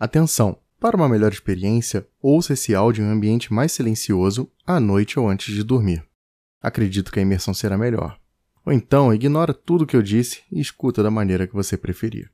Atenção! Para uma melhor experiência, ouça esse áudio em um ambiente mais silencioso à noite ou antes de dormir. Acredito que a imersão será melhor. Ou então, ignora tudo o que eu disse e escuta da maneira que você preferir.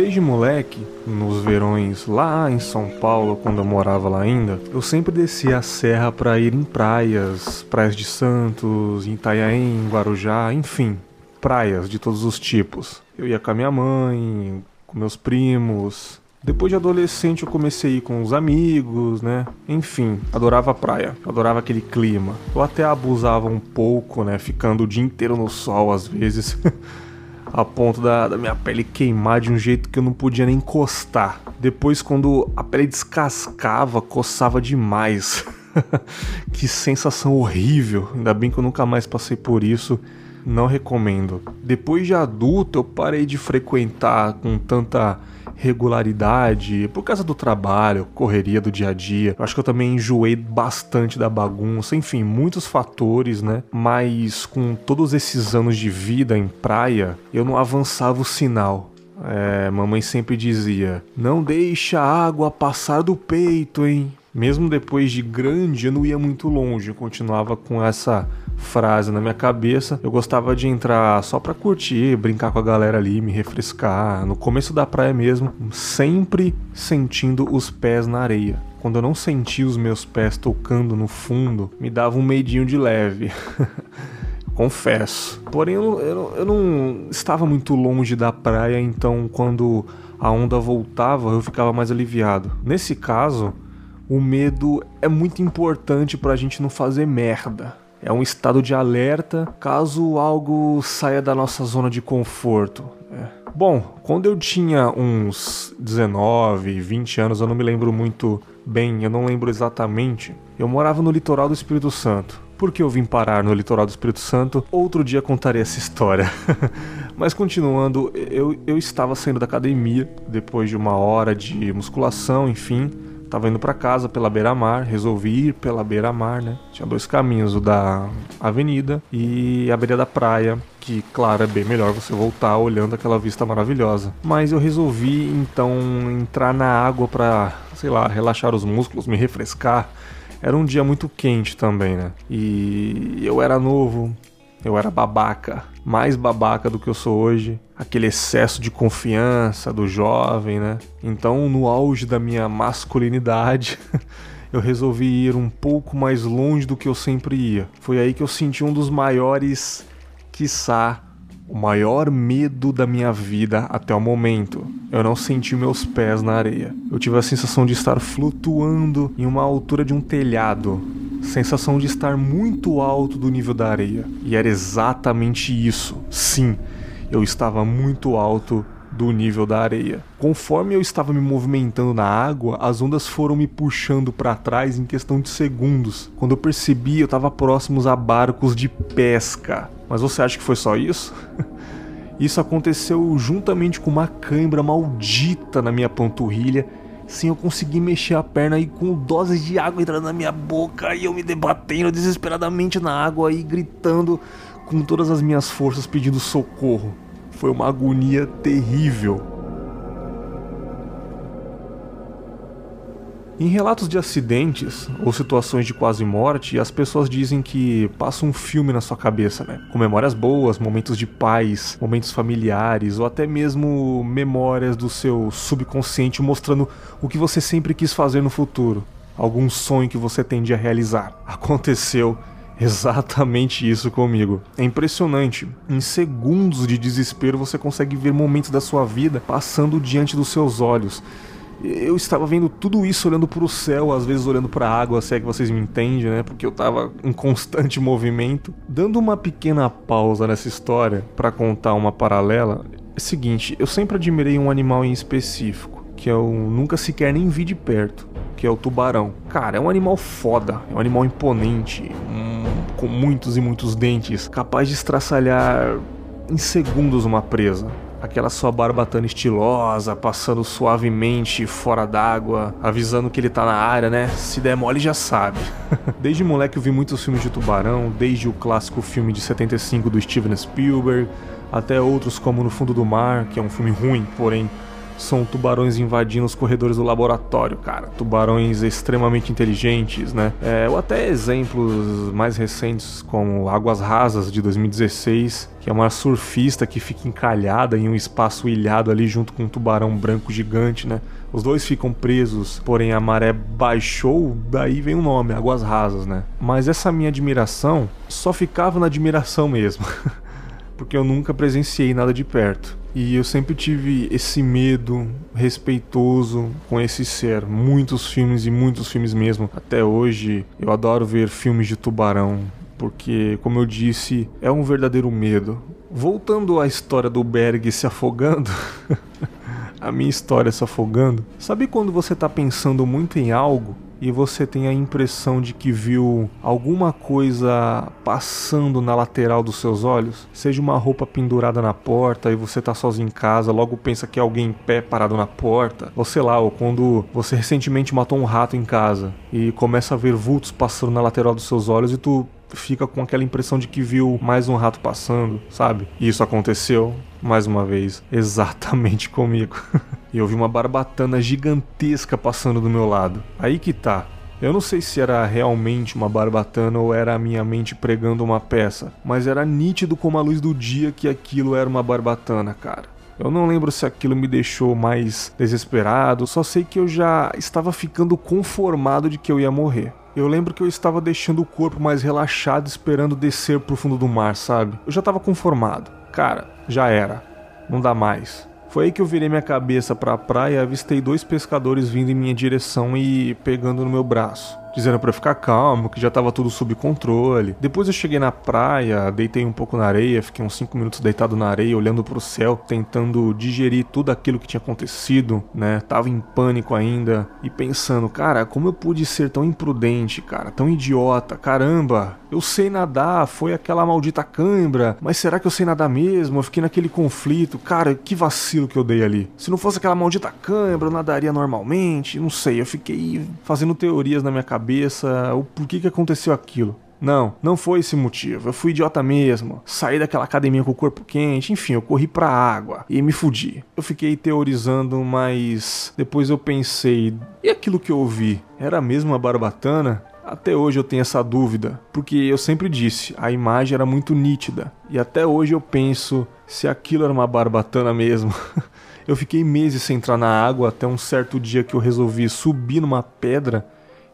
Desde moleque, nos verões lá em São Paulo, quando eu morava lá ainda, eu sempre descia a serra para ir em praias, praias de Santos, em Itanhaém, Guarujá, enfim, praias de todos os tipos. Eu ia com a minha mãe, com meus primos. Depois de adolescente eu comecei a ir com os amigos, né? Enfim, adorava a praia, adorava aquele clima. Eu até abusava um pouco, né? Ficando o dia inteiro no sol às vezes. a ponto da, da, minha pele queimar de um jeito que eu não podia nem encostar. Depois, quando a pele descascava, coçava demais. que sensação horrível. Ainda bem que eu nunca mais passei por isso. Não recomendo. Depois de adulto, eu parei de frequentar com tanta regularidade, por causa do trabalho, correria do dia a dia. Eu acho que eu também enjoei bastante da bagunça, enfim, muitos fatores, né? Mas com todos esses anos de vida em praia, eu não avançava o sinal. É, mamãe sempre dizia: Não deixa a água passar do peito, hein? Mesmo depois de grande, eu não ia muito longe, eu continuava com essa frase na minha cabeça. Eu gostava de entrar só pra curtir, brincar com a galera ali, me refrescar. No começo da praia mesmo, sempre sentindo os pés na areia. Quando eu não sentia os meus pés tocando no fundo, me dava um medinho de leve. Confesso. Porém, eu, eu, eu não estava muito longe da praia, então quando a onda voltava, eu ficava mais aliviado. Nesse caso, o medo é muito importante pra gente não fazer merda. É um estado de alerta caso algo saia da nossa zona de conforto. É. Bom, quando eu tinha uns 19, 20 anos, eu não me lembro muito bem, eu não lembro exatamente. Eu morava no litoral do Espírito Santo. Por que eu vim parar no litoral do Espírito Santo? Outro dia contarei essa história. Mas continuando, eu, eu estava saindo da academia depois de uma hora de musculação, enfim. Tava indo para casa pela beira-mar, resolvi ir pela beira-mar, né? Tinha dois caminhos, o da avenida e a beira da praia, que, claro, é bem melhor você voltar olhando aquela vista maravilhosa. Mas eu resolvi então entrar na água para, sei lá, relaxar os músculos, me refrescar. Era um dia muito quente também, né? E eu era novo, eu era babaca, mais babaca do que eu sou hoje. Aquele excesso de confiança do jovem, né? Então, no auge da minha masculinidade, eu resolvi ir um pouco mais longe do que eu sempre ia. Foi aí que eu senti um dos maiores, quiçá, o maior medo da minha vida até o momento. Eu não senti meus pés na areia. Eu tive a sensação de estar flutuando em uma altura de um telhado sensação de estar muito alto do nível da areia. E era exatamente isso. Sim, eu estava muito alto do nível da areia. Conforme eu estava me movimentando na água, as ondas foram me puxando para trás em questão de segundos. Quando eu percebi, eu estava próximos a barcos de pesca. Mas você acha que foi só isso? Isso aconteceu juntamente com uma cãibra maldita na minha panturrilha sem eu conseguir mexer a perna e com doses de água entrando na minha boca e eu me debatendo desesperadamente na água e gritando com todas as minhas forças pedindo socorro. Foi uma agonia terrível. Em relatos de acidentes ou situações de quase morte, as pessoas dizem que passa um filme na sua cabeça, né? Com memórias boas, momentos de paz, momentos familiares ou até mesmo memórias do seu subconsciente mostrando o que você sempre quis fazer no futuro, algum sonho que você tende a realizar. Aconteceu exatamente isso comigo. É impressionante. Em segundos de desespero você consegue ver momentos da sua vida passando diante dos seus olhos eu estava vendo tudo isso olhando para o céu, às vezes olhando para a água, se é que vocês me entendem, né? Porque eu estava em constante movimento. Dando uma pequena pausa nessa história para contar uma paralela, é o seguinte, eu sempre admirei um animal em específico, que eu nunca sequer nem vi de perto, que é o tubarão. Cara, é um animal foda, é um animal imponente, um, com muitos e muitos dentes, capaz de estraçalhar em segundos uma presa aquela sua barbatana estilosa, passando suavemente fora d'água, avisando que ele tá na área, né? Se der mole já sabe. desde moleque eu vi muitos filmes de tubarão, desde o clássico filme de 75 do Steven Spielberg, até outros como No Fundo do Mar, que é um filme ruim, porém são tubarões invadindo os corredores do laboratório, cara. Tubarões extremamente inteligentes, né? É, ou até exemplos mais recentes, como Águas Rasas de 2016, que é uma surfista que fica encalhada em um espaço ilhado ali junto com um tubarão branco gigante, né? Os dois ficam presos, porém a maré baixou, daí vem o nome, Águas Rasas, né? Mas essa minha admiração só ficava na admiração mesmo. porque eu nunca presenciei nada de perto. E eu sempre tive esse medo respeitoso com esse ser. Muitos filmes e muitos filmes mesmo. Até hoje eu adoro ver filmes de tubarão, porque, como eu disse, é um verdadeiro medo. Voltando à história do Berg se afogando. a minha história se afogando. Sabe quando você está pensando muito em algo e você tem a impressão de que viu alguma coisa passando na lateral dos seus olhos, seja uma roupa pendurada na porta e você tá sozinho em casa, logo pensa que é alguém em pé parado na porta, ou sei lá, ou quando você recentemente matou um rato em casa e começa a ver vultos passando na lateral dos seus olhos e tu fica com aquela impressão de que viu mais um rato passando, sabe? E isso aconteceu mais uma vez exatamente comigo. e eu vi uma barbatana gigantesca passando do meu lado. Aí que tá. Eu não sei se era realmente uma barbatana ou era a minha mente pregando uma peça, mas era nítido como a luz do dia que aquilo era uma barbatana, cara. Eu não lembro se aquilo me deixou mais desesperado, só sei que eu já estava ficando conformado de que eu ia morrer. Eu lembro que eu estava deixando o corpo mais relaxado, esperando descer pro fundo do mar, sabe? Eu já estava conformado. Cara, já era. Não dá mais. Foi aí que eu virei minha cabeça para a praia avistei dois pescadores vindo em minha direção e pegando no meu braço dizendo para ficar calmo, que já estava tudo sob controle. Depois eu cheguei na praia, deitei um pouco na areia, fiquei uns 5 minutos deitado na areia, olhando para o céu, tentando digerir tudo aquilo que tinha acontecido, né? Tava em pânico ainda e pensando, cara, como eu pude ser tão imprudente, cara, tão idiota, caramba. Eu sei nadar, foi aquela maldita cãibra, mas será que eu sei nadar mesmo? Eu fiquei naquele conflito, cara, que vacilo que eu dei ali. Se não fosse aquela maldita cãibra, eu nadaria normalmente, não sei, eu fiquei fazendo teorias na minha cabeça o porquê que aconteceu aquilo. Não, não foi esse motivo. Eu fui idiota mesmo. Saí daquela academia com o corpo quente, enfim, eu corri pra água e me fudi. Eu fiquei teorizando, mas depois eu pensei, e aquilo que eu ouvi? Era mesmo uma barbatana? Até hoje eu tenho essa dúvida, porque eu sempre disse, a imagem era muito nítida. E até hoje eu penso se aquilo era uma barbatana mesmo. eu fiquei meses sem entrar na água até um certo dia que eu resolvi subir numa pedra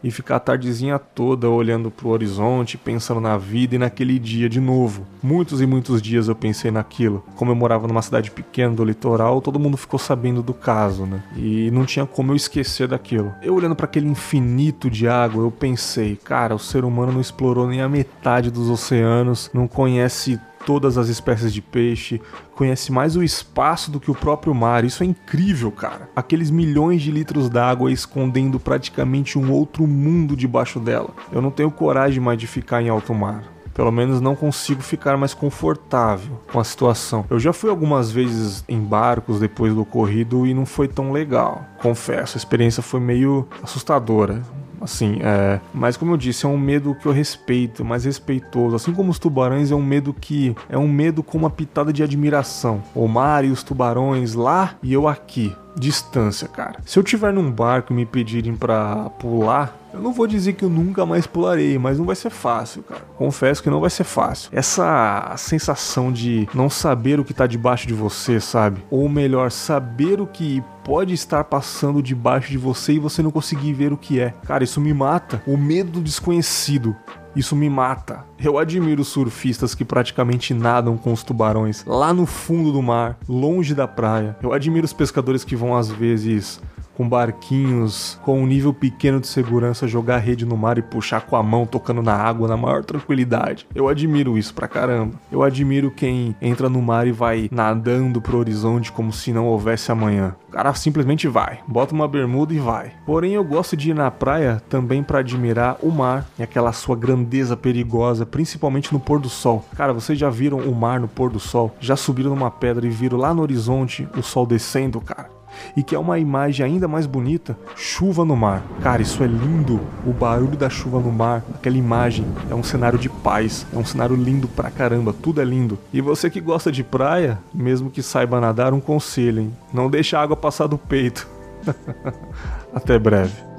e ficar a tardezinha toda olhando pro horizonte, pensando na vida e naquele dia de novo. Muitos e muitos dias eu pensei naquilo. Como eu morava numa cidade pequena do litoral, todo mundo ficou sabendo do caso, né? E não tinha como eu esquecer daquilo. Eu olhando para aquele infinito de água, eu pensei, cara, o ser humano não explorou nem a metade dos oceanos, não conhece todas as espécies de peixe, conhece mais o espaço do que o próprio mar. Isso é incrível, cara. Aqueles milhões de litros d'água escondendo praticamente um outro mundo debaixo dela. Eu não tenho coragem mais de ficar em alto mar. Pelo menos não consigo ficar mais confortável com a situação. Eu já fui algumas vezes em barcos depois do ocorrido e não foi tão legal. Confesso, a experiência foi meio assustadora Assim, é, mas como eu disse, é um medo que eu respeito, mais respeitoso. Assim como os tubarões, é um medo que é um medo com uma pitada de admiração. O mar e os tubarões lá e eu aqui distância, cara. Se eu tiver num barco e me pedirem para pular, eu não vou dizer que eu nunca mais pularei, mas não vai ser fácil, cara. Confesso que não vai ser fácil. Essa sensação de não saber o que tá debaixo de você, sabe? Ou melhor, saber o que pode estar passando debaixo de você e você não conseguir ver o que é. Cara, isso me mata. O medo do desconhecido. Isso me mata. Eu admiro surfistas que praticamente nadam com os tubarões lá no fundo do mar, longe da praia. Eu admiro os pescadores que vão às vezes com barquinhos, com um nível pequeno de segurança, jogar rede no mar e puxar com a mão, tocando na água na maior tranquilidade. Eu admiro isso pra caramba. Eu admiro quem entra no mar e vai nadando pro horizonte como se não houvesse amanhã. O cara simplesmente vai, bota uma bermuda e vai. Porém, eu gosto de ir na praia também para admirar o mar e aquela sua grandeza perigosa, principalmente no pôr do sol. Cara, vocês já viram o mar no pôr do sol? Já subiram numa pedra e viram lá no horizonte o sol descendo, cara? E que é uma imagem ainda mais bonita, chuva no mar. Cara, isso é lindo. O barulho da chuva no mar, aquela imagem, é um cenário de paz, é um cenário lindo pra caramba, tudo é lindo. E você que gosta de praia, mesmo que saiba nadar, um conselho, hein? Não deixa a água passar do peito. Até breve.